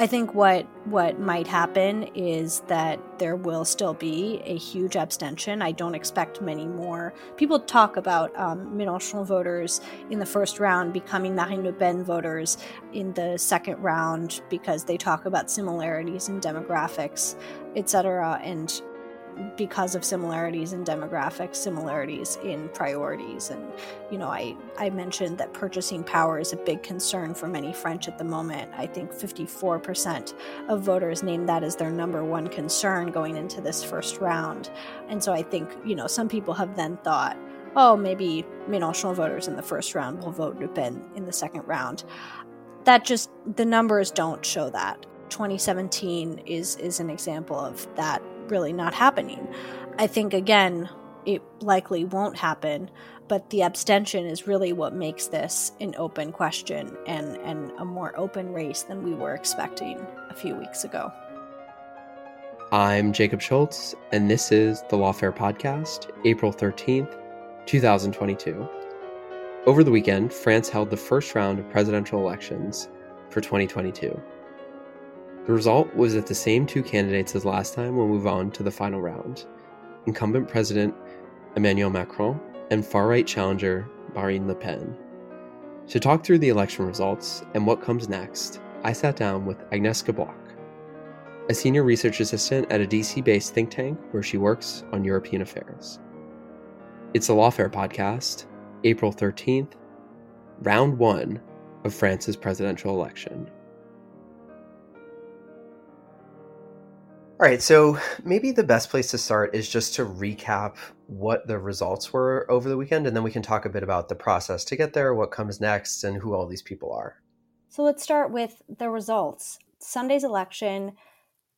I think what what might happen is that there will still be a huge abstention. I don't expect many more. People talk about um, Mélenchon voters in the first round becoming Marine Le Pen voters in the second round because they talk about similarities in demographics, etc. And because of similarities in demographics, similarities in priorities. And, you know, I, I mentioned that purchasing power is a big concern for many French at the moment. I think 54% of voters name that as their number one concern going into this first round. And so I think, you know, some people have then thought, oh, maybe Mélenchon voters in the first round will vote Le Pen in the second round. That just, the numbers don't show that. 2017 is is an example of that really not happening. I think, again, it likely won't happen, but the abstention is really what makes this an open question and, and a more open race than we were expecting a few weeks ago. I'm Jacob Schulz, and this is the Lawfare Podcast, April 13th, 2022. Over the weekend, France held the first round of presidential elections for 2022. The result was that the same two candidates as last time will move on to the final round incumbent President Emmanuel Macron and far right challenger Marine Le Pen. To talk through the election results and what comes next, I sat down with Agnieszka Bloch, a senior research assistant at a DC based think tank where she works on European affairs. It's a Lawfare podcast, April 13th, round one of France's presidential election. All right, so maybe the best place to start is just to recap what the results were over the weekend, and then we can talk a bit about the process to get there, what comes next, and who all these people are. So let's start with the results. Sunday's election,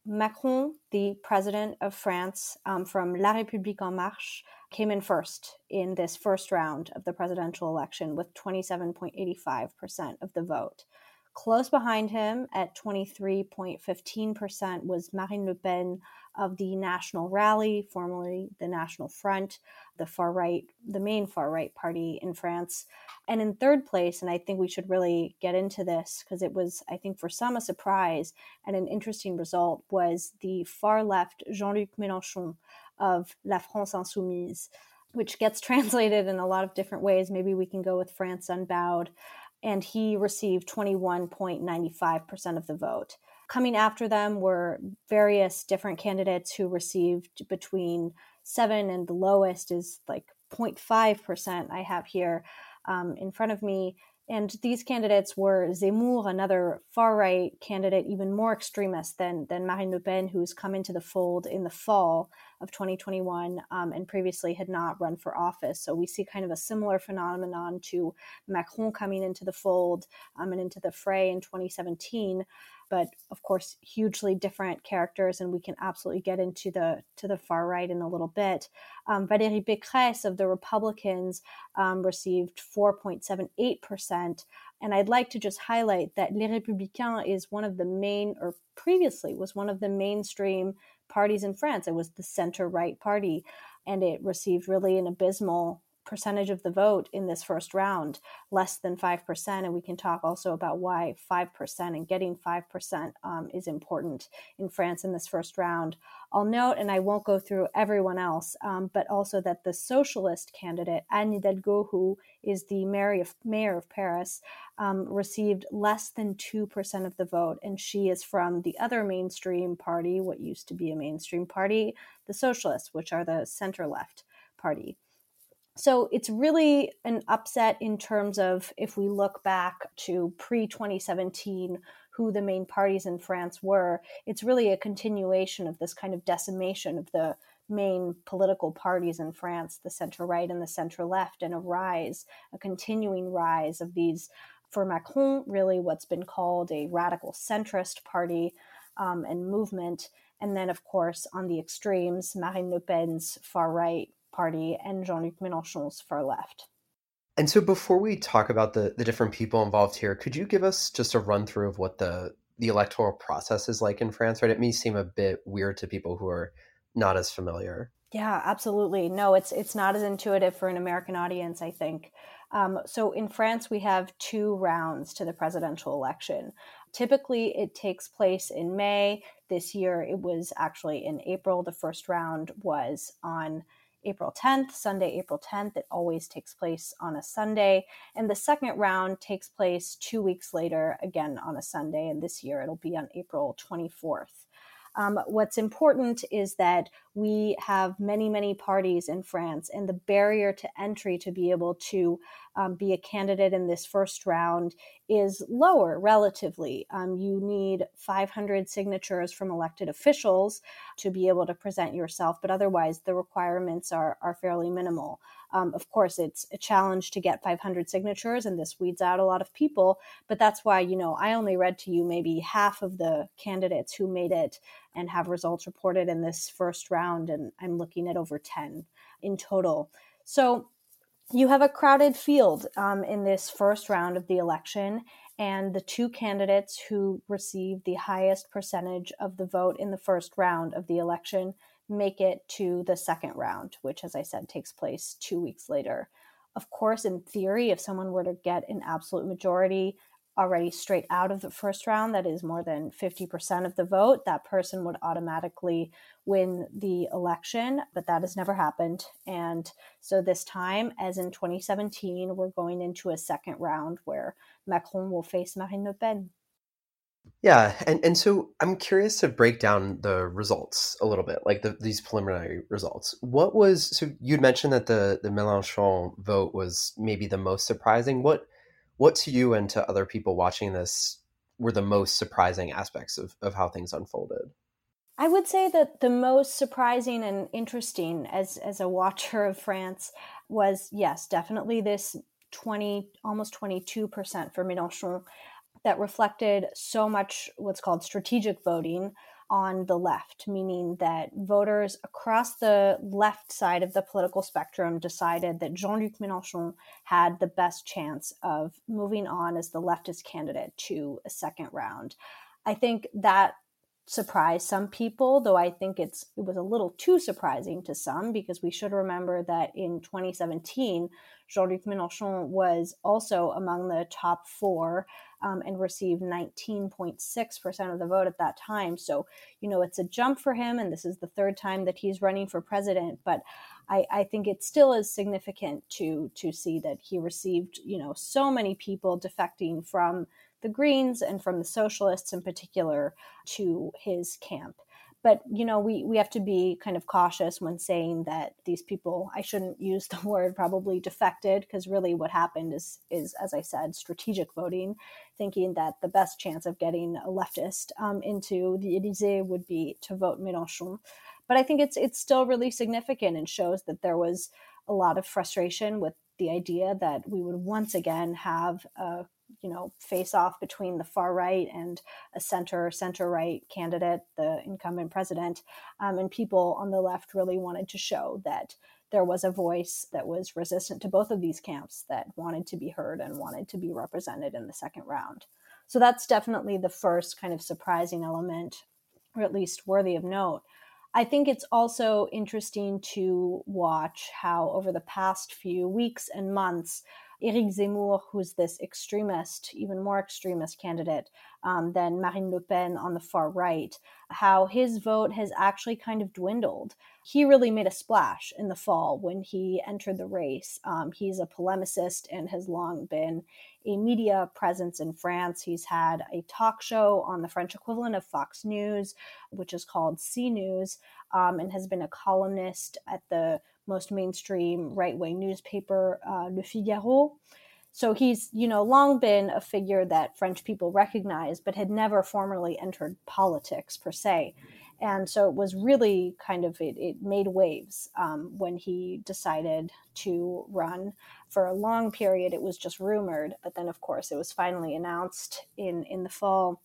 Macron, the president of France um, from La République En Marche, came in first in this first round of the presidential election with 27.85% of the vote. Close behind him at 23.15% was Marine Le Pen of the National Rally, formerly the National Front, the far right, the main far right party in France. And in third place, and I think we should really get into this because it was, I think, for some a surprise and an interesting result, was the far left Jean Luc Mélenchon of La France Insoumise, which gets translated in a lot of different ways. Maybe we can go with France Unbowed and he received 21.95% of the vote. Coming after them were various different candidates who received between 7 and the lowest is like 0.5% I have here um, in front of me. And these candidates were Zemmour, another far right candidate, even more extremist than, than Marine Le Pen, who's come into the fold in the fall of 2021 um, and previously had not run for office. So we see kind of a similar phenomenon to Macron coming into the fold um, and into the fray in 2017 but of course hugely different characters and we can absolutely get into the to the far right in a little bit. Um, valérie pécresse of the republicans um, received 4.78% and i'd like to just highlight that les républicains is one of the main or previously was one of the mainstream parties in france. It was the center right party and it received really an abysmal percentage of the vote in this first round, less than 5%. And we can talk also about why 5% and getting 5% um, is important in France in this first round. I'll note, and I won't go through everyone else, um, but also that the socialist candidate, Anne Hidalgo, who is the mayor of, mayor of Paris, um, received less than 2% of the vote. And she is from the other mainstream party, what used to be a mainstream party, the Socialists, which are the center left party. So it's really an upset in terms of if we look back to pre 2017, who the main parties in France were, it's really a continuation of this kind of decimation of the main political parties in France, the center right and the center left, and a rise, a continuing rise of these, for Macron, really what's been called a radical centrist party um, and movement. And then, of course, on the extremes, Marine Le Pen's far right party and Jean Luc Mélenchon's far left. And so before we talk about the, the different people involved here, could you give us just a run through of what the the electoral process is like in France, right? It may seem a bit weird to people who are not as familiar. Yeah, absolutely. No, it's it's not as intuitive for an American audience, I think. Um, so in France, we have two rounds to the presidential election. Typically, it takes place in May. This year, it was actually in April. The first round was on April 10th, Sunday, April 10th. It always takes place on a Sunday. And the second round takes place two weeks later, again on a Sunday. And this year it'll be on April 24th. Um, what's important is that we have many, many parties in France, and the barrier to entry to be able to um, be a candidate in this first round is lower relatively. Um, you need 500 signatures from elected officials to be able to present yourself, but otherwise the requirements are, are fairly minimal. Um, of course, it's a challenge to get 500 signatures, and this weeds out a lot of people. But that's why, you know, I only read to you maybe half of the candidates who made it and have results reported in this first round, and I'm looking at over 10 in total. So you have a crowded field um, in this first round of the election, and the two candidates who received the highest percentage of the vote in the first round of the election make it to the second round, which, as I said, takes place two weeks later. Of course, in theory, if someone were to get an absolute majority, already straight out of the first round, that is more than 50% of the vote, that person would automatically win the election. But that has never happened. And so this time, as in 2017, we're going into a second round where Macron will face Marine Le Pen. Yeah, and, and so I'm curious to break down the results a little bit, like the, these preliminary results. What was so you'd mentioned that the the Mélenchon vote was maybe the most surprising. What what to you and to other people watching this were the most surprising aspects of, of how things unfolded? I would say that the most surprising and interesting as as a watcher of France was yes, definitely this 20 almost 22% for Mélenchon that reflected so much what's called strategic voting on the left, meaning that voters across the left side of the political spectrum decided that Jean Luc Mélenchon had the best chance of moving on as the leftist candidate to a second round. I think that surprised some people, though I think it's it was a little too surprising to some because we should remember that in 2017, Jean-Luc Mélenchon was also among the top four um, and received 19.6% of the vote at that time. So, you know, it's a jump for him, and this is the third time that he's running for president. But I, I think it still is significant to to see that he received, you know, so many people defecting from the Greens and from the socialists in particular to his camp but you know we we have to be kind of cautious when saying that these people i shouldn't use the word probably defected because really what happened is is as i said strategic voting thinking that the best chance of getting a leftist um, into the elysee would be to vote mélenchon. But i think it's it's still really significant and shows that there was a lot of frustration with the idea that we would once again have a you know face off between the far right and a center center right candidate the incumbent president um, and people on the left really wanted to show that there was a voice that was resistant to both of these camps that wanted to be heard and wanted to be represented in the second round. So that's definitely the first kind of surprising element or at least worthy of note. I think it's also interesting to watch how, over the past few weeks and months, Eric Zemmour, who's this extremist, even more extremist candidate um, than Marine Le Pen on the far right, how his vote has actually kind of dwindled. He really made a splash in the fall when he entered the race. Um, he's a polemicist and has long been a media presence in France. He's had a talk show on the French equivalent of Fox News, which is called CNews, um, and has been a columnist at the most mainstream right wing newspaper, uh, Le Figaro. So he's, you know, long been a figure that French people recognize, but had never formally entered politics per se. And so it was really kind of, it, it made waves um, when he decided to run. For a long period, it was just rumored, but then, of course, it was finally announced in, in the fall.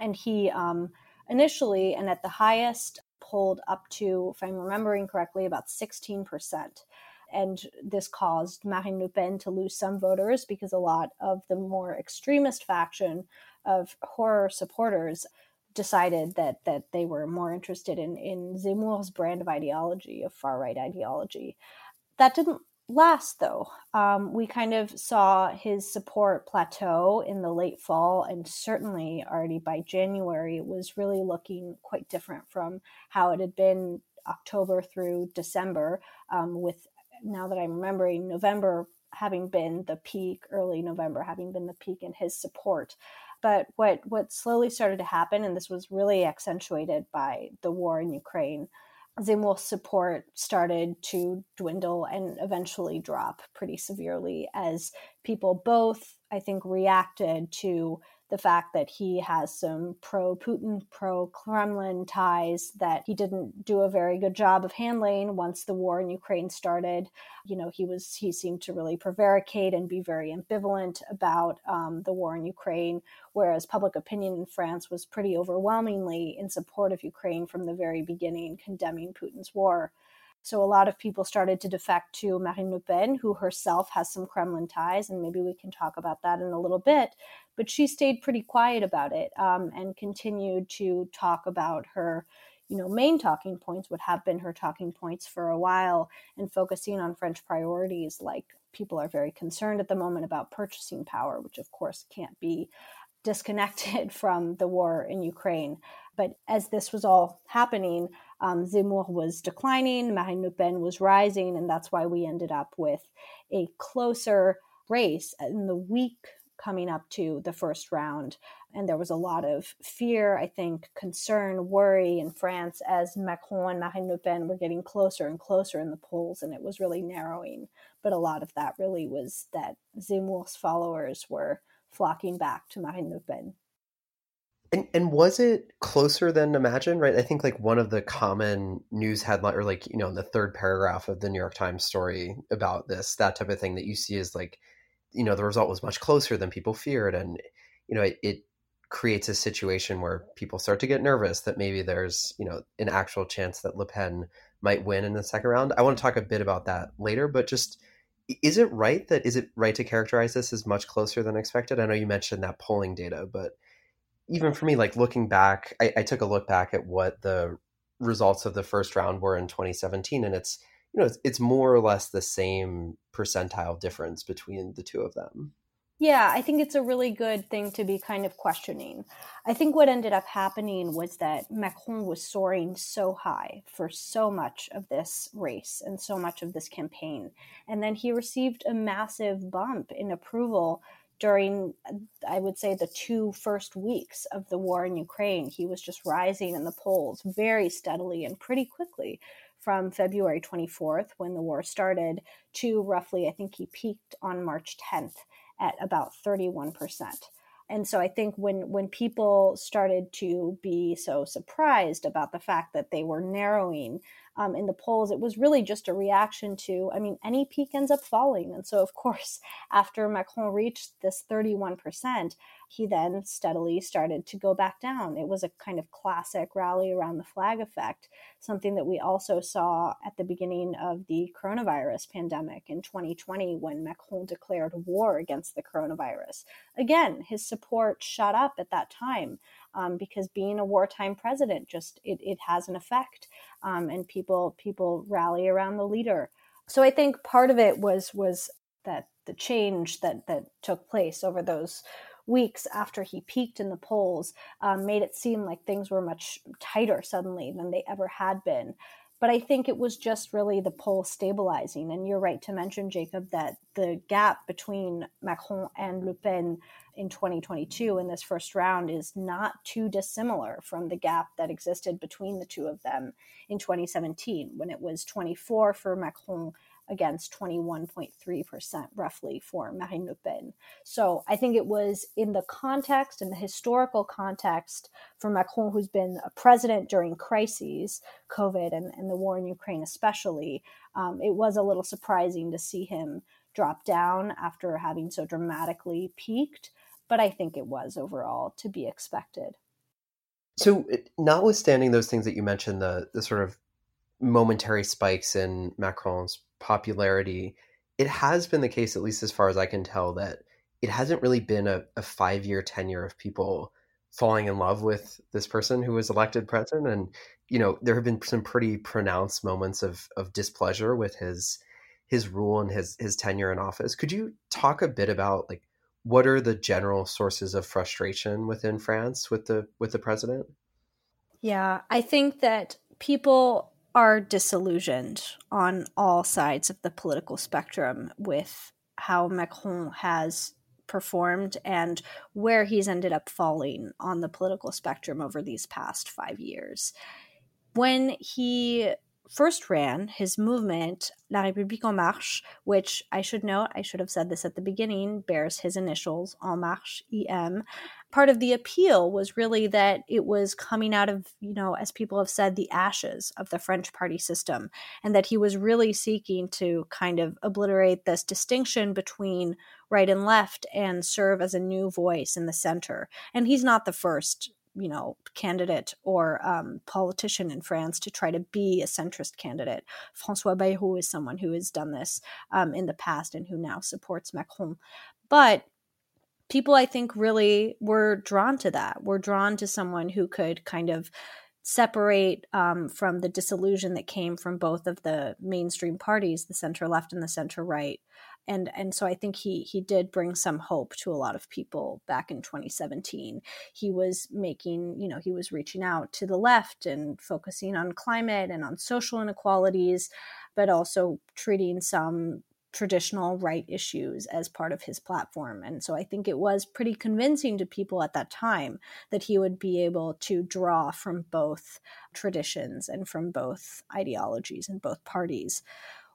And he um, initially, and at the highest pulled up to, if I'm remembering correctly, about 16%. And this caused Marine Le Pen to lose some voters because a lot of the more extremist faction of horror supporters decided that that they were more interested in in Zemmour's brand of ideology, of far right ideology. That didn't last though. Um, we kind of saw his support plateau in the late fall, and certainly already by January, it was really looking quite different from how it had been October through December. Um, with now that I'm remembering, November having been the peak, early November having been the peak in his support. But what what slowly started to happen, and this was really accentuated by the war in Ukraine, Zemmour's support started to dwindle and eventually drop pretty severely as people both, I think, reacted to the fact that he has some pro Putin, pro Kremlin ties that he didn't do a very good job of handling once the war in Ukraine started. You know, he was he seemed to really prevaricate and be very ambivalent about um, the war in Ukraine, whereas public opinion in France was pretty overwhelmingly in support of Ukraine from the very beginning, condemning Putin's war. So a lot of people started to defect to Marine Le Pen, who herself has some Kremlin ties, and maybe we can talk about that in a little bit. But she stayed pretty quiet about it um, and continued to talk about her, you know, main talking points would have been her talking points for a while, and focusing on French priorities like people are very concerned at the moment about purchasing power, which of course can't be disconnected from the war in Ukraine. But as this was all happening, um, Zemmour was declining, Marine Le Pen was rising, and that's why we ended up with a closer race in the week coming up to the first round. And there was a lot of fear, I think, concern, worry in France as Macron and Marine Le Pen were getting closer and closer in the polls, and it was really narrowing. But a lot of that really was that Zemmour's followers were flocking back to Marine Le Pen. And and was it closer than imagined? Right. I think like one of the common news headline, or like you know, in the third paragraph of the New York Times story about this, that type of thing that you see is like, you know, the result was much closer than people feared, and you know, it, it creates a situation where people start to get nervous that maybe there's you know an actual chance that Le Pen might win in the second round. I want to talk a bit about that later, but just is it right that is it right to characterize this as much closer than expected? I know you mentioned that polling data, but even for me, like looking back, I, I took a look back at what the results of the first round were in 2017, and it's you know it's, it's more or less the same percentile difference between the two of them. Yeah, I think it's a really good thing to be kind of questioning. I think what ended up happening was that Macron was soaring so high for so much of this race and so much of this campaign. And then he received a massive bump in approval during, I would say, the two first weeks of the war in Ukraine. He was just rising in the polls very steadily and pretty quickly from February 24th, when the war started, to roughly, I think he peaked on March 10th at about 31%. And so I think when when people started to be so surprised about the fact that they were narrowing um, in the polls, it was really just a reaction to, I mean, any peak ends up falling. And so, of course, after Macron reached this 31%, he then steadily started to go back down. It was a kind of classic rally around the flag effect, something that we also saw at the beginning of the coronavirus pandemic in 2020 when Macron declared war against the coronavirus. Again, his support shot up at that time. Um, because being a wartime president just it, it has an effect um, and people people rally around the leader. So i think part of it was was that the change that that took place over those weeks after he peaked in the polls um, made it seem like things were much tighter suddenly than they ever had been but I think it was just really the poll stabilizing. And you're right to mention, Jacob, that the gap between Macron and Le Pen in 2022 in this first round is not too dissimilar from the gap that existed between the two of them in 2017 when it was 24 for Macron against 21.3% roughly for Marine Le Pen. So I think it was in the context, in the historical context for Macron, who's been a president during crises, COVID and, and the war in Ukraine especially, um, it was a little surprising to see him drop down after having so dramatically peaked. But I think it was overall to be expected. So, notwithstanding those things that you mentioned, the the sort of momentary spikes in Macron's popularity, it has been the case, at least as far as I can tell, that it hasn't really been a, a five year tenure of people falling in love with this person who was elected president. And, you know, there have been some pretty pronounced moments of, of displeasure with his his rule and his his tenure in office. Could you talk a bit about like what are the general sources of frustration within France with the with the president? Yeah, I think that people are disillusioned on all sides of the political spectrum with how Macron has performed and where he's ended up falling on the political spectrum over these past five years. When he first ran his movement, La République En Marche, which I should note, I should have said this at the beginning, bears his initials, En Marche, EM. Part of the appeal was really that it was coming out of, you know, as people have said, the ashes of the French party system, and that he was really seeking to kind of obliterate this distinction between right and left and serve as a new voice in the center. And he's not the first you know candidate or um, politician in France to try to be a centrist candidate. François Bayrou is someone who has done this um, in the past and who now supports Macron. But people, I think, really were drawn to that. Were drawn to someone who could kind of separate um, from the disillusion that came from both of the mainstream parties, the center left and the center right and and so I think he he did bring some hope to a lot of people back in 2017. He was making, you know, he was reaching out to the left and focusing on climate and on social inequalities, but also treating some traditional right issues as part of his platform. And so I think it was pretty convincing to people at that time that he would be able to draw from both traditions and from both ideologies and both parties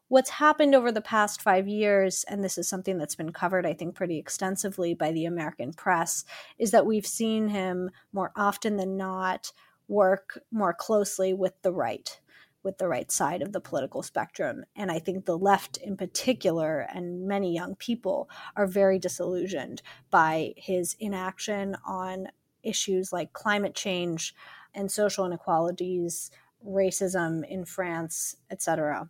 what's happened over the past five years, and this is something that's been covered, I think, pretty extensively by the American press, is that we've seen him more often than not work more closely with the right, with the right side of the political spectrum. And I think the left in particular, and many young people, are very disillusioned by his inaction on issues like climate change and social inequalities, racism in France, etc.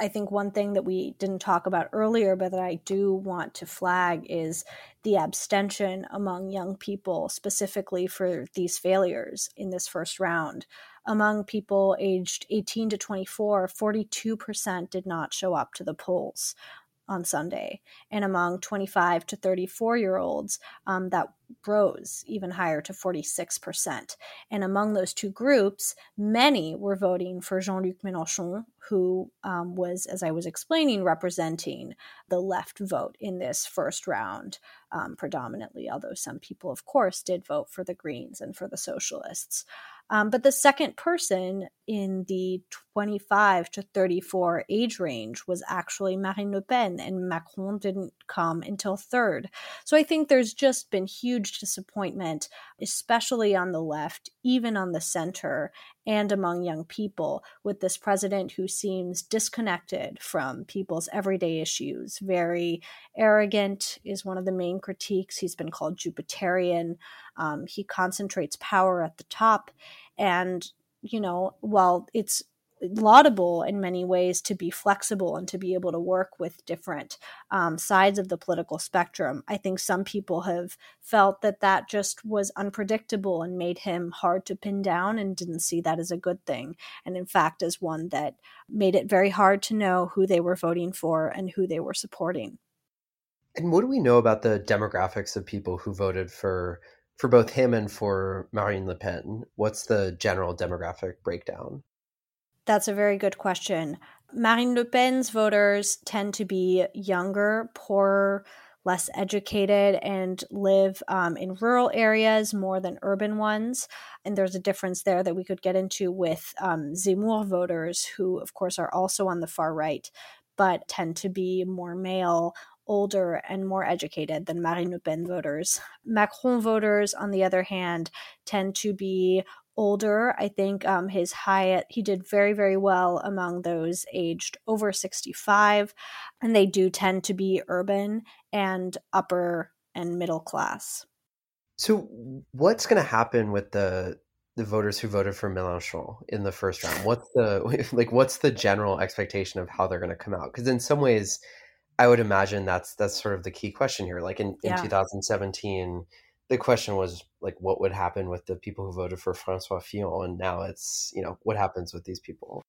I think one thing that we didn't talk about earlier, but that I do want to flag is the abstention among young people, specifically for these failures in this first round. Among people aged 18 to 24, 42% did not show up to the polls on Sunday. And among 25 to 34 year olds, um, that rose even higher to 46%. And among those two groups, many were voting for Jean Luc Mélenchon, who um, was, as I was explaining, representing the left vote in this first round um, predominantly, although some people, of course, did vote for the Greens and for the Socialists. Um, but the second person in the 25 to 34 age range was actually Marine Le Pen, and Macron didn't come until third. So I think there's just been huge disappointment, especially on the left, even on the center, and among young people, with this president who seems disconnected from people's everyday issues. Very arrogant is one of the main critiques. He's been called Jupiterian. Um, he concentrates power at the top. And, you know, while it's laudable in many ways to be flexible and to be able to work with different um, sides of the political spectrum. I think some people have felt that that just was unpredictable and made him hard to pin down and didn't see that as a good thing. And in fact, as one that made it very hard to know who they were voting for and who they were supporting. And what do we know about the demographics of people who voted for for both him and for Marine Le Pen? What's the general demographic breakdown? That's a very good question. Marine Le Pen's voters tend to be younger, poorer, less educated, and live um, in rural areas more than urban ones. And there's a difference there that we could get into with um, Zemmour voters, who, of course, are also on the far right, but tend to be more male, older and more educated than Marine Le Pen voters. Macron voters, on the other hand, tend to be older. I think um, his high he did very very well among those aged over 65 and they do tend to be urban and upper and middle class. So what's going to happen with the the voters who voted for Mélenchon in the first round? What's the like what's the general expectation of how they're going to come out? Cuz in some ways I would imagine that's that's sort of the key question here. Like in, yeah. in 2017 the question was like what would happen with the people who voted for Francois Fillon and now it's you know what happens with these people?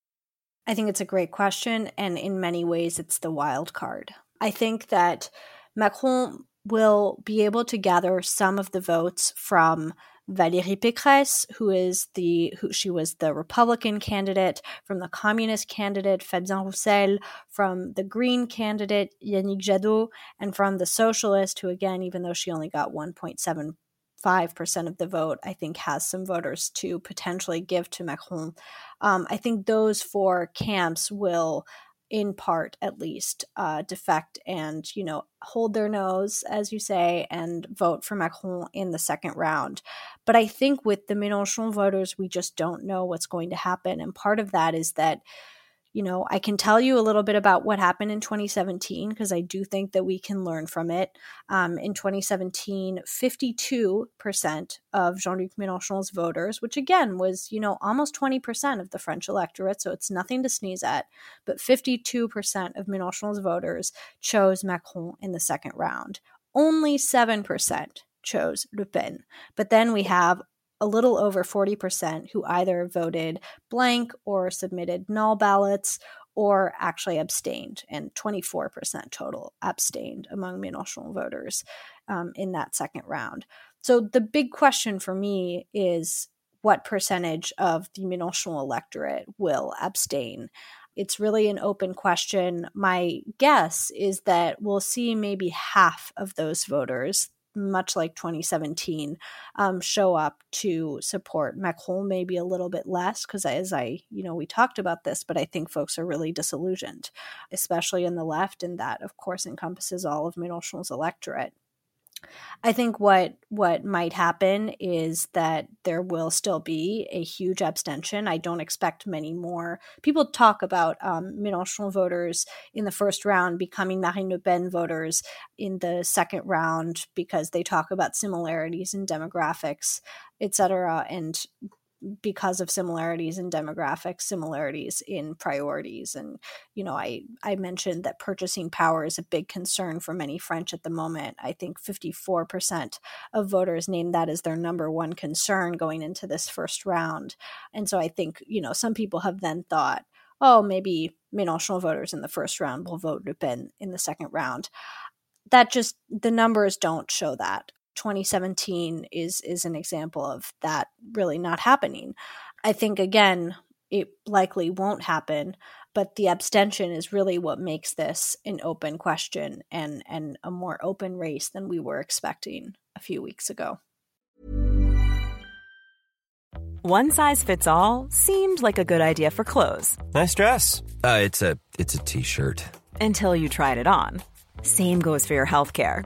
I think it's a great question and in many ways it's the wild card. I think that Macron will be able to gather some of the votes from Valérie Pécresse, who is the who she was the Republican candidate, from the Communist candidate Fabien Roussel, from the Green candidate Yannick Jadot, and from the Socialist, who again, even though she only got 1.75% of the vote, I think has some voters to potentially give to Macron. Um, I think those four camps will in part at least uh, defect and you know hold their nose as you say and vote for macron in the second round. But i think with the mélenchon voters we just don't know what's going to happen. And part of that is that you know, I can tell you a little bit about what happened in 2017 because I do think that we can learn from it. Um, in 2017, 52% of Jean Luc Mélenchon's voters, which again was, you know, almost 20% of the French electorate, so it's nothing to sneeze at, but 52% of Mélenchon's voters chose Macron in the second round. Only 7% chose Le Pen. But then we have a little over 40% who either voted blank or submitted null ballots or actually abstained, and 24% total abstained among Mélenchon voters um, in that second round. So the big question for me is what percentage of the Mélenchon electorate will abstain? It's really an open question. My guess is that we'll see maybe half of those voters much like 2017, um, show up to support Macron, maybe a little bit less, because as I, you know, we talked about this, but I think folks are really disillusioned, especially in the left, and that, of course, encompasses all of Mélenchon's electorate. I think what what might happen is that there will still be a huge abstention. I don't expect many more. People talk about um, Mélenchon voters in the first round becoming Marine Le Pen voters in the second round because they talk about similarities in demographics, et cetera. And because of similarities in demographics, similarities in priorities. And, you know, I, I mentioned that purchasing power is a big concern for many French at the moment. I think 54% of voters name that as their number one concern going into this first round. And so I think, you know, some people have then thought, oh, maybe Mélenchon voters in the first round will vote Le Pen in the second round. That just, the numbers don't show that. 2017 is is an example of that really not happening. I think again it likely won't happen, but the abstention is really what makes this an open question and and a more open race than we were expecting a few weeks ago. One size fits all seemed like a good idea for clothes. Nice dress. Uh, it's a it's a t-shirt. Until you tried it on. Same goes for your health care.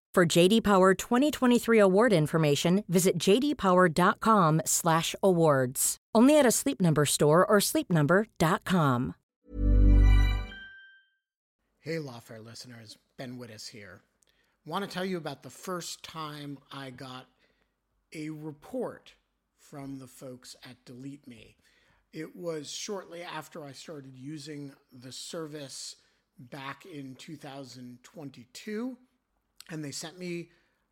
For JD Power 2023 award information, visit jdpower.com/awards. Only at a Sleep Number store or sleepnumber.com. Hey, Lawfare listeners, Ben Wittes here. Want to tell you about the first time I got a report from the folks at Delete Me. It was shortly after I started using the service back in 2022 and they sent me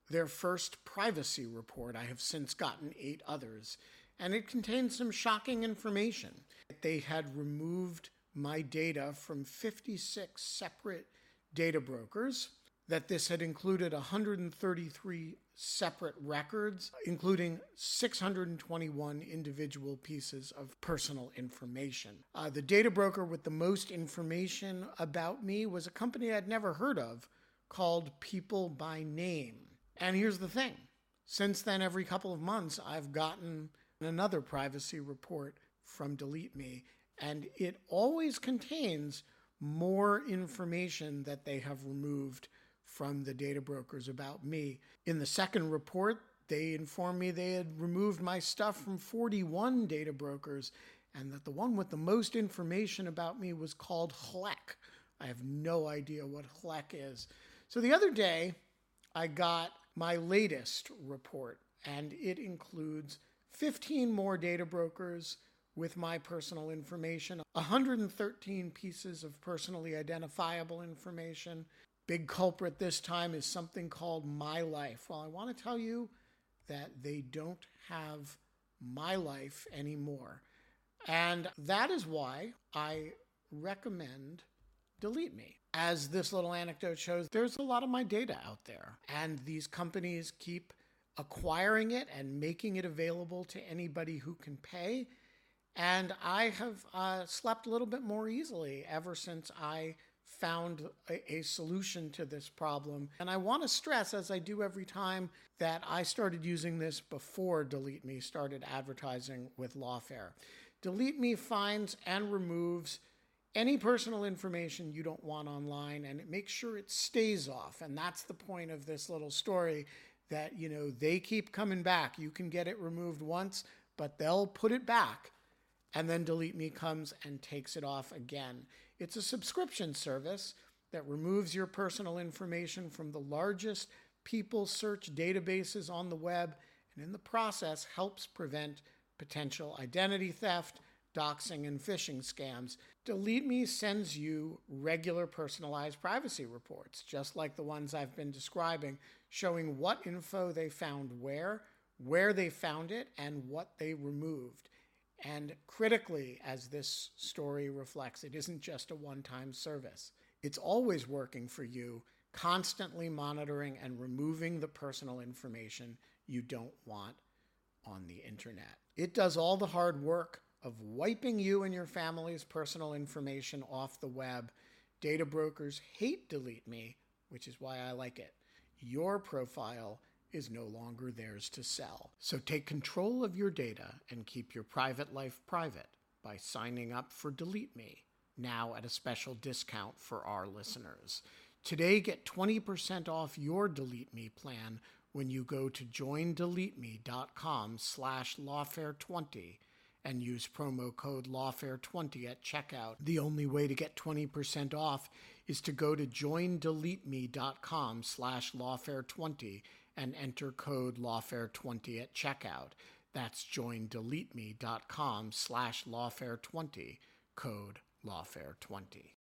their first privacy report. I have since gotten eight others, and it contained some shocking information. They had removed my data from 56 separate data brokers, that this had included 133 separate records, including 621 individual pieces of personal information. Uh, the data broker with the most information about me was a company I'd never heard of called People by Name. And here's the thing since then, every couple of months, I've gotten another privacy report from Delete Me, and it always contains more information that they have removed from the data brokers about me. In the second report, they informed me they had removed my stuff from 41 data brokers and that the one with the most information about me was called HLEC. I have no idea what HLEC is. So the other day, I got my latest report, and it includes 15 more data brokers with my personal information, 113 pieces of personally identifiable information. Big culprit this time is something called My Life. Well, I want to tell you that they don't have My Life anymore. And that is why I recommend Delete Me as this little anecdote shows, there's a lot of my data out there. And these companies keep acquiring it and making it available to anybody who can pay. And I have uh, slept a little bit more easily ever since I found a, a, solution to this problem. And I want to stress, as I do every time, that I started using this before Delete Me started advertising with Lawfare. Delete Me finds and removes any personal information you don't want online and make sure it stays off. And that's the point of this little story that, you know, they keep coming back. You can get it removed once, but they'll put it back. And then Delete Me comes and takes it off again. It's a subscription service that removes your personal information from the largest people search databases on the web and in the process helps prevent potential identity theft doxing, and phishing scams. Delete Me sends you regular personalized privacy reports, just like the ones I've been describing, showing what info they found where, where they found it, and what they removed. And critically, as this story reflects, it isn't just a one time service. It's always working for you, constantly monitoring and removing the personal information you don't want on the internet. It does all the hard work of wiping you and your family's personal information off the web. Data brokers hate Delete Me, which is why I like it. Your profile is no longer theirs to sell. So take control of your data and keep your private life private by signing up for Delete Me, now at a special discount for our listeners. Today, get 20% off your Delete Me plan when you go to joindeleteme.com slash lawfare20 and use promo code lawfare20 at checkout. The only way to get 20% off is to go to joindeleteme.com slash lawfare20 and enter code lawfare20 at checkout. That's joindeleteme.com slash lawfare20, code lawfare20.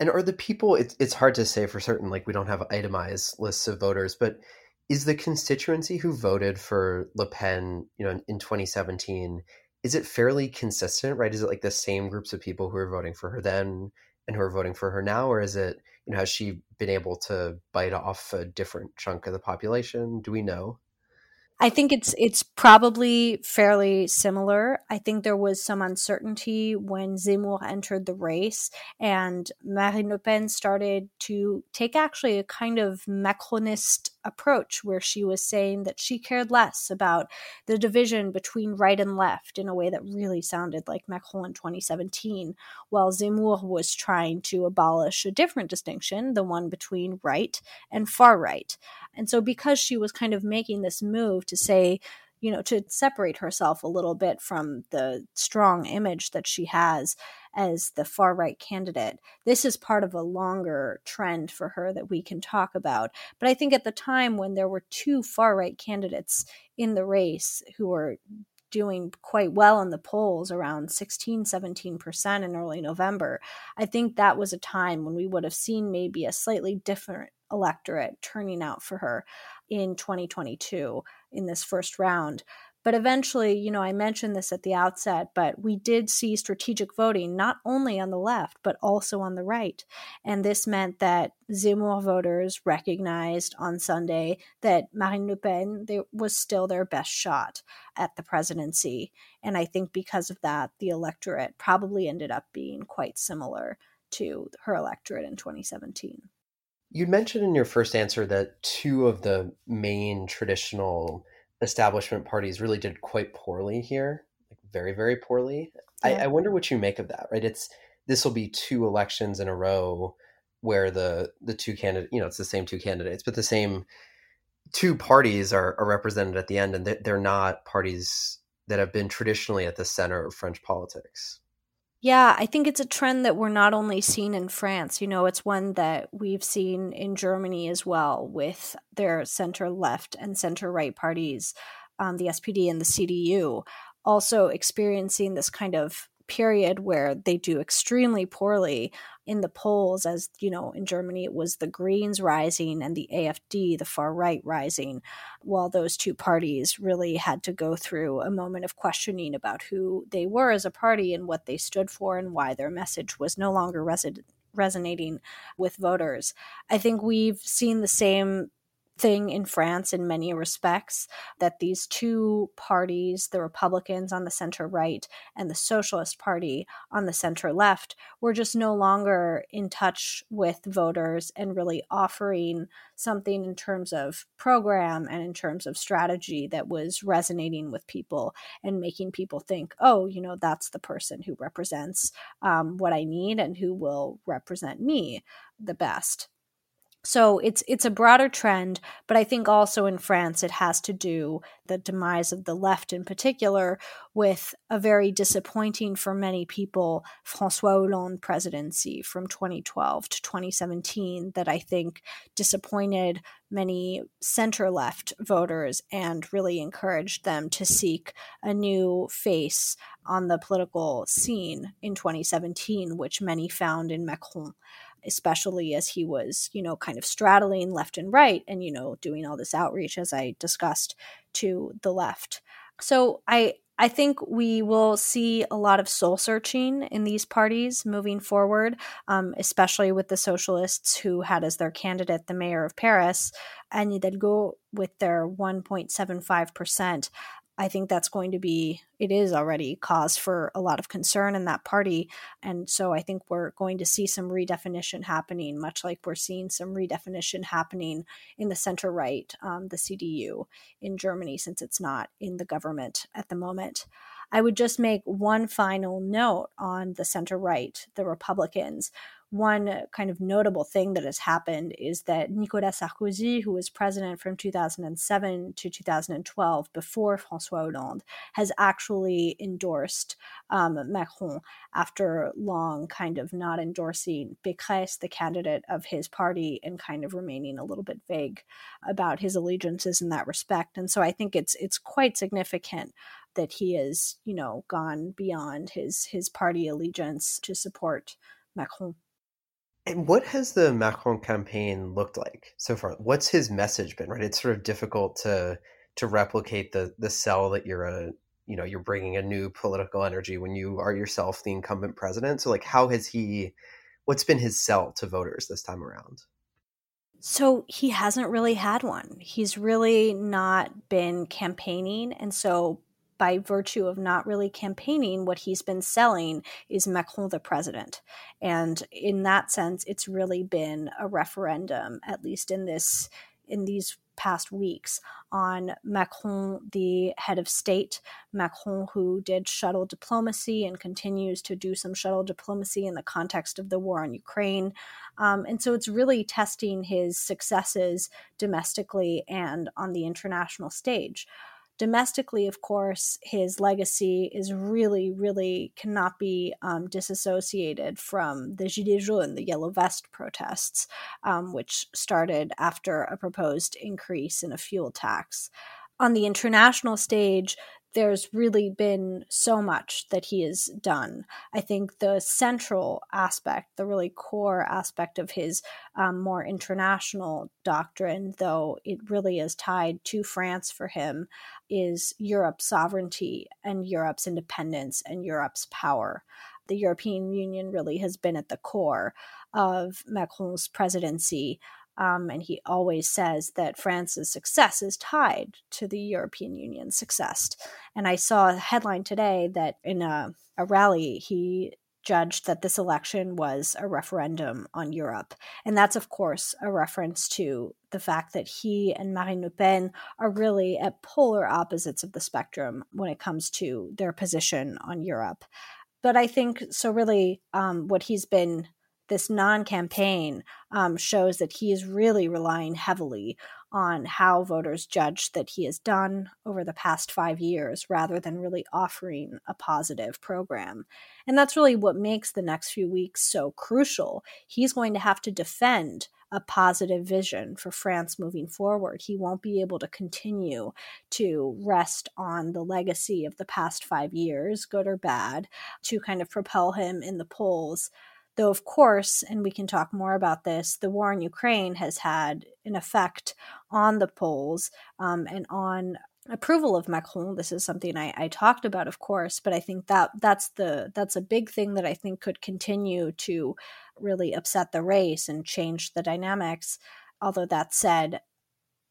And are the people, it's, it's hard to say for certain, like we don't have itemized lists of voters, but is the constituency who voted for Le Pen, you know, in 2017, is it fairly consistent, right? Is it like the same groups of people who are voting for her then and who are voting for her now, or is it you know has she been able to bite off a different chunk of the population? Do we know? I think it's it's probably fairly similar. I think there was some uncertainty when Zemmour entered the race, and Marine Le Pen started to take actually a kind of Macronist approach, where she was saying that she cared less about the division between right and left in a way that really sounded like Macron in 2017, while Zemmour was trying to abolish a different distinction, the one between right and far right. And so, because she was kind of making this move to say, you know, to separate herself a little bit from the strong image that she has as the far right candidate. This is part of a longer trend for her that we can talk about. But I think at the time when there were two far right candidates in the race who were doing quite well in the polls around 16 17% in early November I think that was a time when we would have seen maybe a slightly different electorate turning out for her in 2022 in this first round. But eventually, you know, I mentioned this at the outset, but we did see strategic voting not only on the left, but also on the right. And this meant that Zemmour voters recognized on Sunday that Marine Le Pen was still their best shot at the presidency. And I think because of that, the electorate probably ended up being quite similar to her electorate in 2017. You mentioned in your first answer that two of the main traditional establishment parties really did quite poorly here, like very, very poorly. Yeah. I, I wonder what you make of that, right? It's this will be two elections in a row where the the two candidate, you know, it's the same two candidates, but the same two parties are, are represented at the end, and they're, they're not parties that have been traditionally at the center of French politics. Yeah, I think it's a trend that we're not only seeing in France, you know, it's one that we've seen in Germany as well with their center left and center right parties, um, the SPD and the CDU, also experiencing this kind of period where they do extremely poorly in the polls as you know in Germany it was the Greens rising and the AFD the far right rising while those two parties really had to go through a moment of questioning about who they were as a party and what they stood for and why their message was no longer resonating with voters. I think we've seen the same thing in France in many respects that these two parties, the Republicans on the center right and the Socialist Party on the center left, were just no longer in touch with voters and really offering something in terms of program and in terms of strategy that was resonating with people and making people think, oh, you know, that's the person who represents um, what I need and who will represent me the best so it's it's a broader trend but i think also in france it has to do the demise of the left in particular with a very disappointing for many people francois hollande presidency from 2012 to 2017 that i think disappointed many center left voters and really encouraged them to seek a new face on the political scene in 2017 which many found in macron especially as he was, you know, kind of straddling left and right and, you know, doing all this outreach, as I discussed, to the left. So I, I think we will see a lot of soul searching in these parties moving forward, um, especially with the socialists who had as their candidate the mayor of Paris, Anne Hidalgo, with their 1.75%. I think that's going to be, it is already cause for a lot of concern in that party. And so I think we're going to see some redefinition happening, much like we're seeing some redefinition happening in the center right, um, the CDU in Germany, since it's not in the government at the moment. I would just make one final note on the center right, the Republicans one kind of notable thing that has happened is that Nicolas Sarkozy, who was president from 2007 to 2012 before Francois Hollande, has actually endorsed um, Macron after long kind of not endorsing Pécresse, the candidate of his party, and kind of remaining a little bit vague about his allegiances in that respect. And so I think it's it's quite significant that he has, you know, gone beyond his his party allegiance to support Macron. And what has the Macron campaign looked like so far? What's his message been? Right, it's sort of difficult to to replicate the the sell that you're a you know you're bringing a new political energy when you are yourself the incumbent president. So like, how has he? what's been his sell to voters this time around? So he hasn't really had one. He's really not been campaigning. And so, by virtue of not really campaigning, what he's been selling is Macron the president. And in that sense, it's really been a referendum, at least in this in these past weeks on Macron, the head of state, Macron, who did shuttle diplomacy and continues to do some shuttle diplomacy in the context of the war on Ukraine. Um, and so it's really testing his successes domestically and on the international stage. Domestically, of course, his legacy is really, really cannot be um, disassociated from the Gilets jaunes, the Yellow Vest protests, um, which started after a proposed increase in a fuel tax. On the international stage, there's really been so much that he has done. I think the central aspect, the really core aspect of his um, more international doctrine, though it really is tied to France for him, is Europe's sovereignty and Europe's independence and Europe's power. The European Union really has been at the core of Macron's presidency um, and he always says that France's success is tied to the European Union's success. And I saw a headline today that in a, a rally, he judged that this election was a referendum on Europe. And that's, of course, a reference to the fact that he and Marine Le Pen are really at polar opposites of the spectrum when it comes to their position on Europe. But I think so, really, um, what he's been this non campaign um, shows that he is really relying heavily on how voters judge that he has done over the past five years rather than really offering a positive program. And that's really what makes the next few weeks so crucial. He's going to have to defend a positive vision for France moving forward. He won't be able to continue to rest on the legacy of the past five years, good or bad, to kind of propel him in the polls Though, of course, and we can talk more about this, the war in Ukraine has had an effect on the polls um, and on approval of Macron. This is something I, I, talked about, of course, but I think that that's the that's a big thing that I think could continue to really upset the race and change the dynamics. Although that said,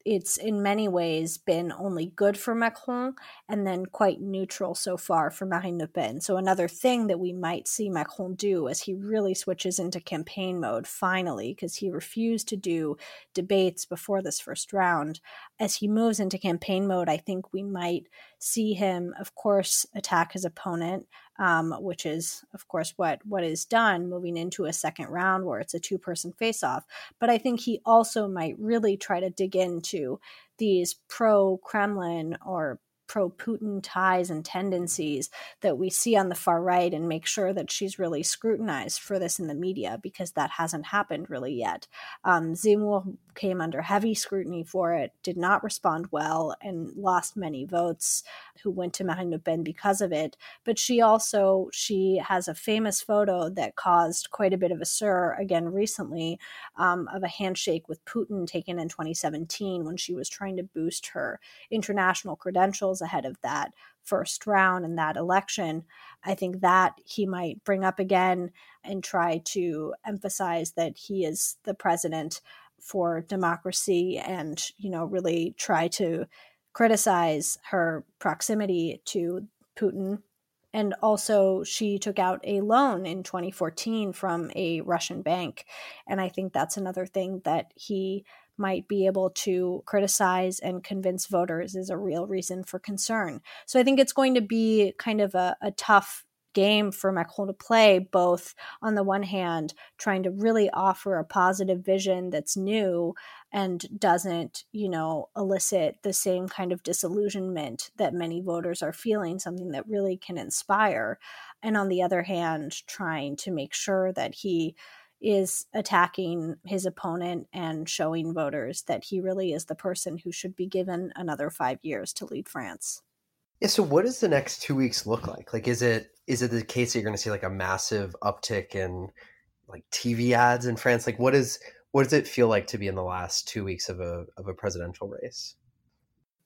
it's in many ways been only good for Macron and then quite neutral so far for Marine Le Pen. So, another thing that we might see Macron do as he really switches into campaign mode finally, because he refused to do debates before this first round. As he moves into campaign mode, I think we might see him, of course, attack his opponent, um, which is, of course, what what is done moving into a second round where it's a two person face off. But I think he also might really try to dig into these pro Kremlin or pro Putin ties and tendencies that we see on the far right and make sure that she's really scrutinized for this in the media because that hasn't happened really yet. Um, came under heavy scrutiny for it, did not respond well, and lost many votes who went to Le Pen because of it. But she also she has a famous photo that caused quite a bit of a stir again recently um, of a handshake with Putin taken in 2017 when she was trying to boost her international credentials ahead of that first round and that election, I think that he might bring up again and try to emphasize that he is the president for democracy and, you know, really try to criticize her proximity to Putin. And also, she took out a loan in 2014 from a Russian bank. And I think that's another thing that he might be able to criticize and convince voters is a real reason for concern. So I think it's going to be kind of a, a tough game for Macron to play, both on the one hand, trying to really offer a positive vision that's new and doesn't, you know, elicit the same kind of disillusionment that many voters are feeling, something that really can inspire. And on the other hand, trying to make sure that he is attacking his opponent and showing voters that he really is the person who should be given another five years to lead France. Yeah. So, what does the next two weeks look like? Like, is it is it the case that you're going to see like a massive uptick in like TV ads in France? Like, what is what does it feel like to be in the last two weeks of a of a presidential race?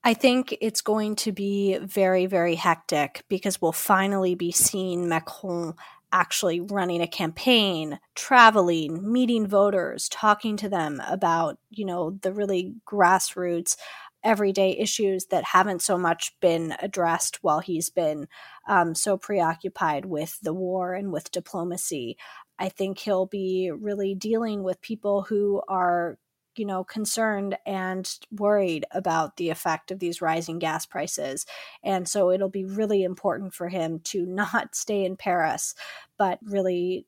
I think it's going to be very, very hectic because we'll finally be seeing Macron actually running a campaign, traveling, meeting voters, talking to them about, you know, the really grassroots everyday issues that haven't so much been addressed while he's been um, so preoccupied with the war and with diplomacy. I think he'll be really dealing with people who are you know concerned and worried about the effect of these rising gas prices and so it'll be really important for him to not stay in paris but really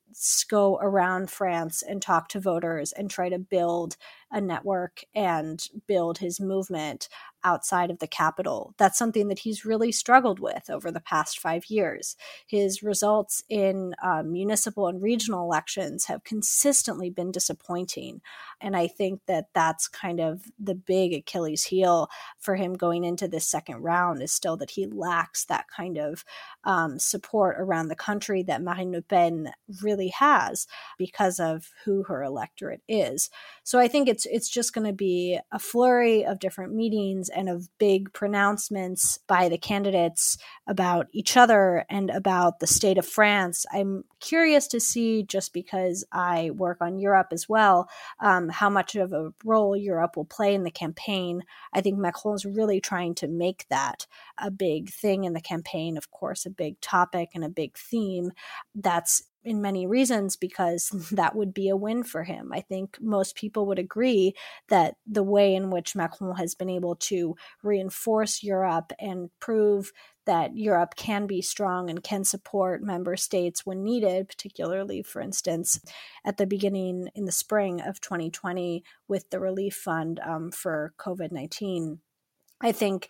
go around france and talk to voters and try to build a network and build his movement outside of the capital. That's something that he's really struggled with over the past five years. His results in uh, municipal and regional elections have consistently been disappointing. And I think that that's kind of the big Achilles heel for him going into this second round is still that he lacks that kind of um, support around the country that Marine Le Pen really has because of who her electorate is. So I think it's it's just going to be a flurry of different meetings and of big pronouncements by the candidates about each other and about the state of France. I'm curious to see, just because I work on Europe as well, um, how much of a role Europe will play in the campaign. I think Macron is really trying to make that a big thing in the campaign, of course, a big topic and a big theme. That's in many reasons because that would be a win for him. I think most people would agree that the way in which Macron has been able to reinforce Europe and prove that Europe can be strong and can support member states when needed, particularly, for instance, at the beginning in the spring of 2020 with the relief fund um, for COVID 19. I think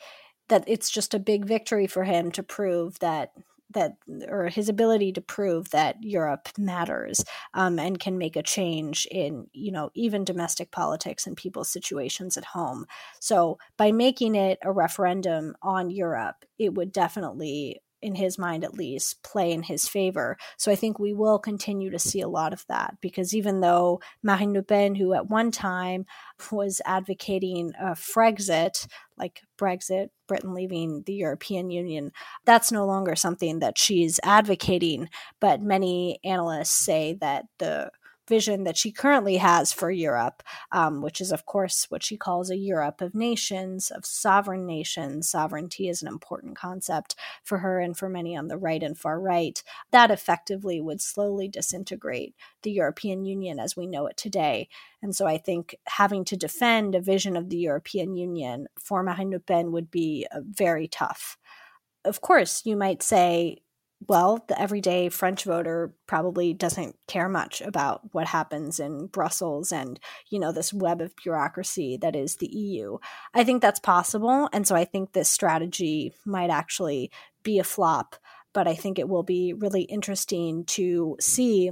that it's just a big victory for him to prove that that or his ability to prove that Europe matters um, and can make a change in you know even domestic politics and people's situations at home. So by making it a referendum on Europe, it would definitely in his mind at least, play in his favor. So I think we will continue to see a lot of that because even though Marine Le Pen, who at one time was advocating a Frexit, like Brexit, Britain leaving the European Union, that's no longer something that she's advocating. But many analysts say that the vision that she currently has for Europe, um, which is, of course, what she calls a Europe of nations, of sovereign nations. Sovereignty is an important concept for her and for many on the right and far right. That effectively would slowly disintegrate the European Union as we know it today. And so I think having to defend a vision of the European Union for Marine Le Pen would be uh, very tough. Of course, you might say well, the everyday French voter probably doesn't care much about what happens in Brussels and, you know, this web of bureaucracy that is the EU. I think that's possible. And so I think this strategy might actually be a flop, but I think it will be really interesting to see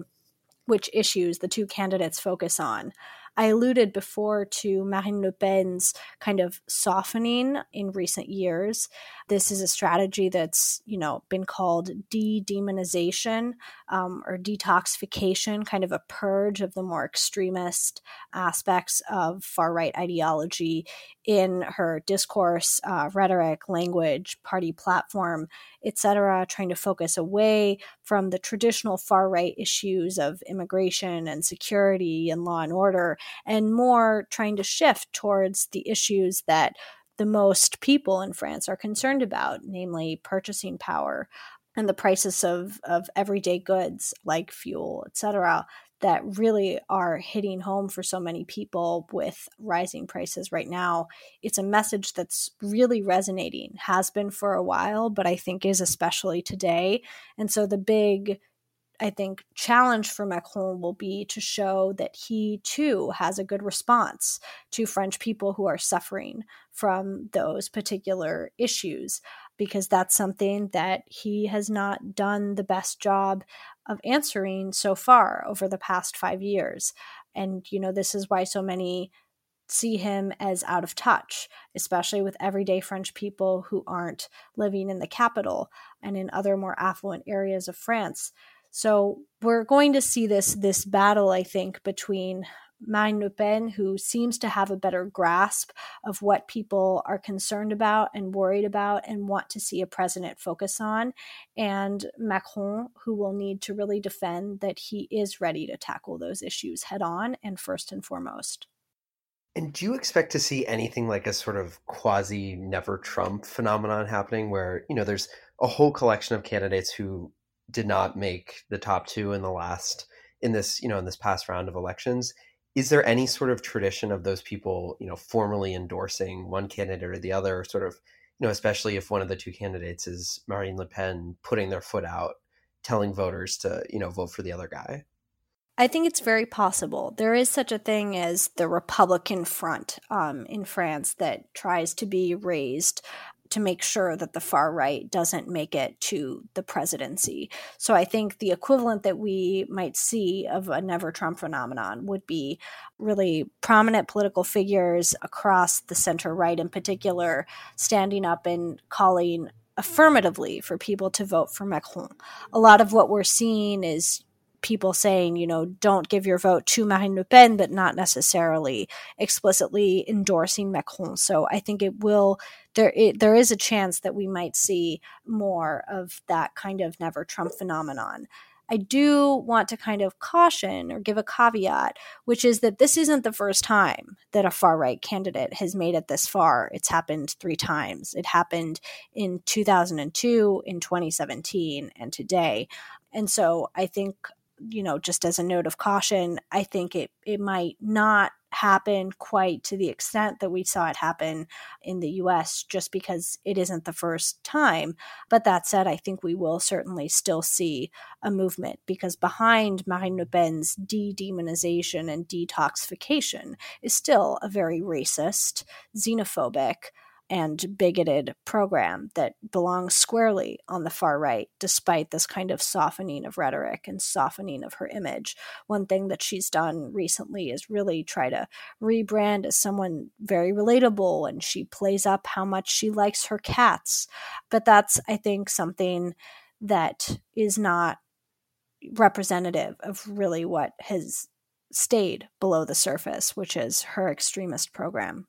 which issues the two candidates focus on. I alluded before to Marine Le Pen's kind of softening in recent years. This is a strategy that's, you know, been called de-demonization um, or detoxification, kind of a purge of the more extremist aspects of far right ideology in her discourse, uh, rhetoric, language, party platform, etc., trying to focus away from the traditional far right issues of immigration and security and law and order, and more trying to shift towards the issues that the most people in France are concerned about, namely purchasing power and the prices of, of everyday goods like fuel, etc., that really are hitting home for so many people with rising prices right now. It's a message that's really resonating, has been for a while, but I think is especially today. And so the big I think, challenge for Macron will be to show that he too has a good response to French people who are suffering from those particular issues, because that's something that he has not done the best job of answering so far over the past five years. And, you know, this is why so many see him as out of touch, especially with everyday French people who aren't living in the capital and in other more affluent areas of France. So we're going to see this this battle, I think, between Marine Le Pen, who seems to have a better grasp of what people are concerned about and worried about and want to see a president focus on, and Macron, who will need to really defend that he is ready to tackle those issues head on and first and foremost. And do you expect to see anything like a sort of quasi never Trump phenomenon happening where, you know, there's a whole collection of candidates who did not make the top two in the last in this, you know, in this past round of elections? Is there any sort of tradition of those people, you know, formally endorsing one candidate or the other, sort of, you know, especially if one of the two candidates is Marine Le Pen putting their foot out, telling voters to, you know, vote for the other guy? I think it's very possible. There is such a thing as the Republican front um, in France that tries to be raised to make sure that the far right doesn't make it to the presidency. So I think the equivalent that we might see of a never Trump phenomenon would be really prominent political figures across the center right in particular standing up and calling affirmatively for people to vote for Macron. A lot of what we're seeing is people saying, you know, don't give your vote to Marine Le Pen, but not necessarily explicitly endorsing Macron. So I think it will there it, there is a chance that we might see more of that kind of never Trump phenomenon. I do want to kind of caution or give a caveat, which is that this isn't the first time that a far right candidate has made it this far. It's happened three times. It happened in 2002, in 2017, and today. And so I think you know, just as a note of caution, I think it it might not happen quite to the extent that we saw it happen in the US just because it isn't the first time. But that said, I think we will certainly still see a movement because behind Marine Le Pen's de demonization and detoxification is still a very racist, xenophobic, and bigoted program that belongs squarely on the far right, despite this kind of softening of rhetoric and softening of her image. One thing that she's done recently is really try to rebrand as someone very relatable, and she plays up how much she likes her cats. But that's, I think, something that is not representative of really what has stayed below the surface, which is her extremist program.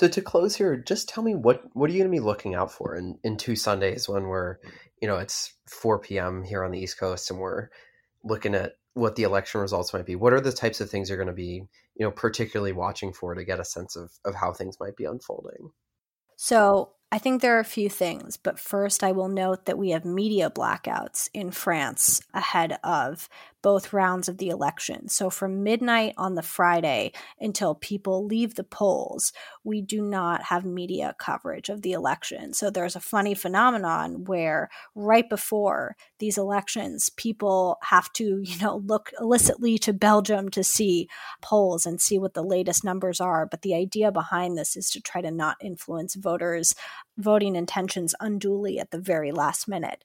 So to close here, just tell me what what are you going to be looking out for in in two Sundays when we're, you know, it's 4 p.m. here on the East Coast and we're looking at what the election results might be. What are the types of things you're going to be, you know, particularly watching for to get a sense of of how things might be unfolding? So I think there are a few things, but first I will note that we have media blackouts in France ahead of both rounds of the election. So from midnight on the Friday until people leave the polls, we do not have media coverage of the election. So there's a funny phenomenon where right before these elections, people have to, you know, look illicitly to Belgium to see polls and see what the latest numbers are. But the idea behind this is to try to not influence voters' voting intentions unduly at the very last minute.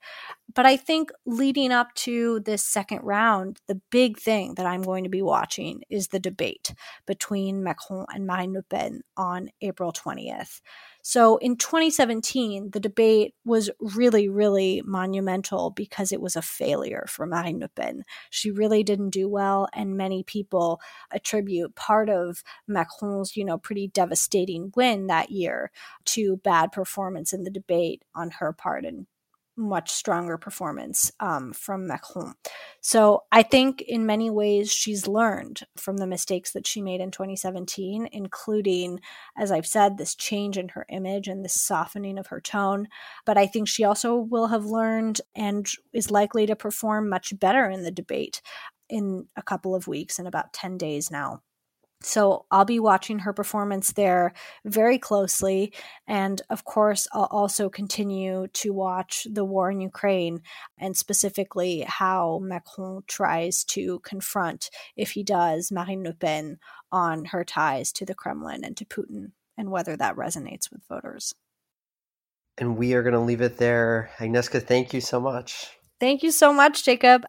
But I think leading up to this second round, the big thing that I'm going to be watching is the debate between Macron and Marine Le Pen on April 20th. So in 2017, the debate was really, really monumental because it was a failure for Marine Le Pen. She really didn't do well, and many people attribute part of Macron's, you know, pretty devastating win that year to bad performance in the debate on her part and much stronger performance um, from Macron. So I think in many ways she's learned from the mistakes that she made in 2017, including, as I've said, this change in her image and this softening of her tone. But I think she also will have learned and is likely to perform much better in the debate in a couple of weeks, in about 10 days now. So I'll be watching her performance there very closely. And of course, I'll also continue to watch the war in Ukraine and specifically how Macron tries to confront, if he does, Marine Le Pen on her ties to the Kremlin and to Putin and whether that resonates with voters. And we are going to leave it there. Agneska, thank you so much. Thank you so much, Jacob.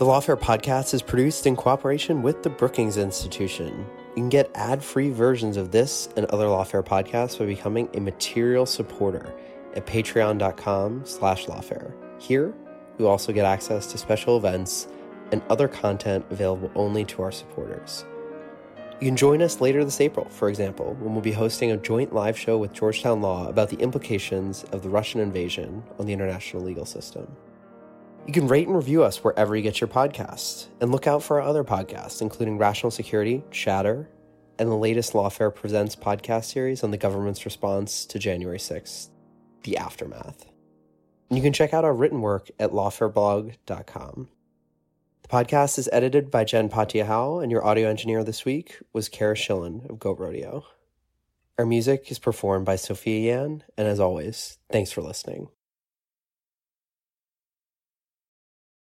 The Lawfare podcast is produced in cooperation with the Brookings Institution. You can get ad-free versions of this and other Lawfare podcasts by becoming a material supporter at patreon.com slash lawfare. Here, you also get access to special events, and other content available only to our supporters. You can join us later this April, for example, when we'll be hosting a joint live show with Georgetown Law about the implications of the Russian invasion on the international legal system. You can rate and review us wherever you get your podcasts, and look out for our other podcasts, including Rational Security, Chatter, and the latest Lawfare Presents podcast series on the government's response to January 6th, The Aftermath. And you can check out our written work at lawfareblog.com. The podcast is edited by Jen Patja Howell, and your audio engineer this week was Cara Shillenn of Goat Rodeo. Our music is performed by Sophia Yan, and as always, thanks for listening.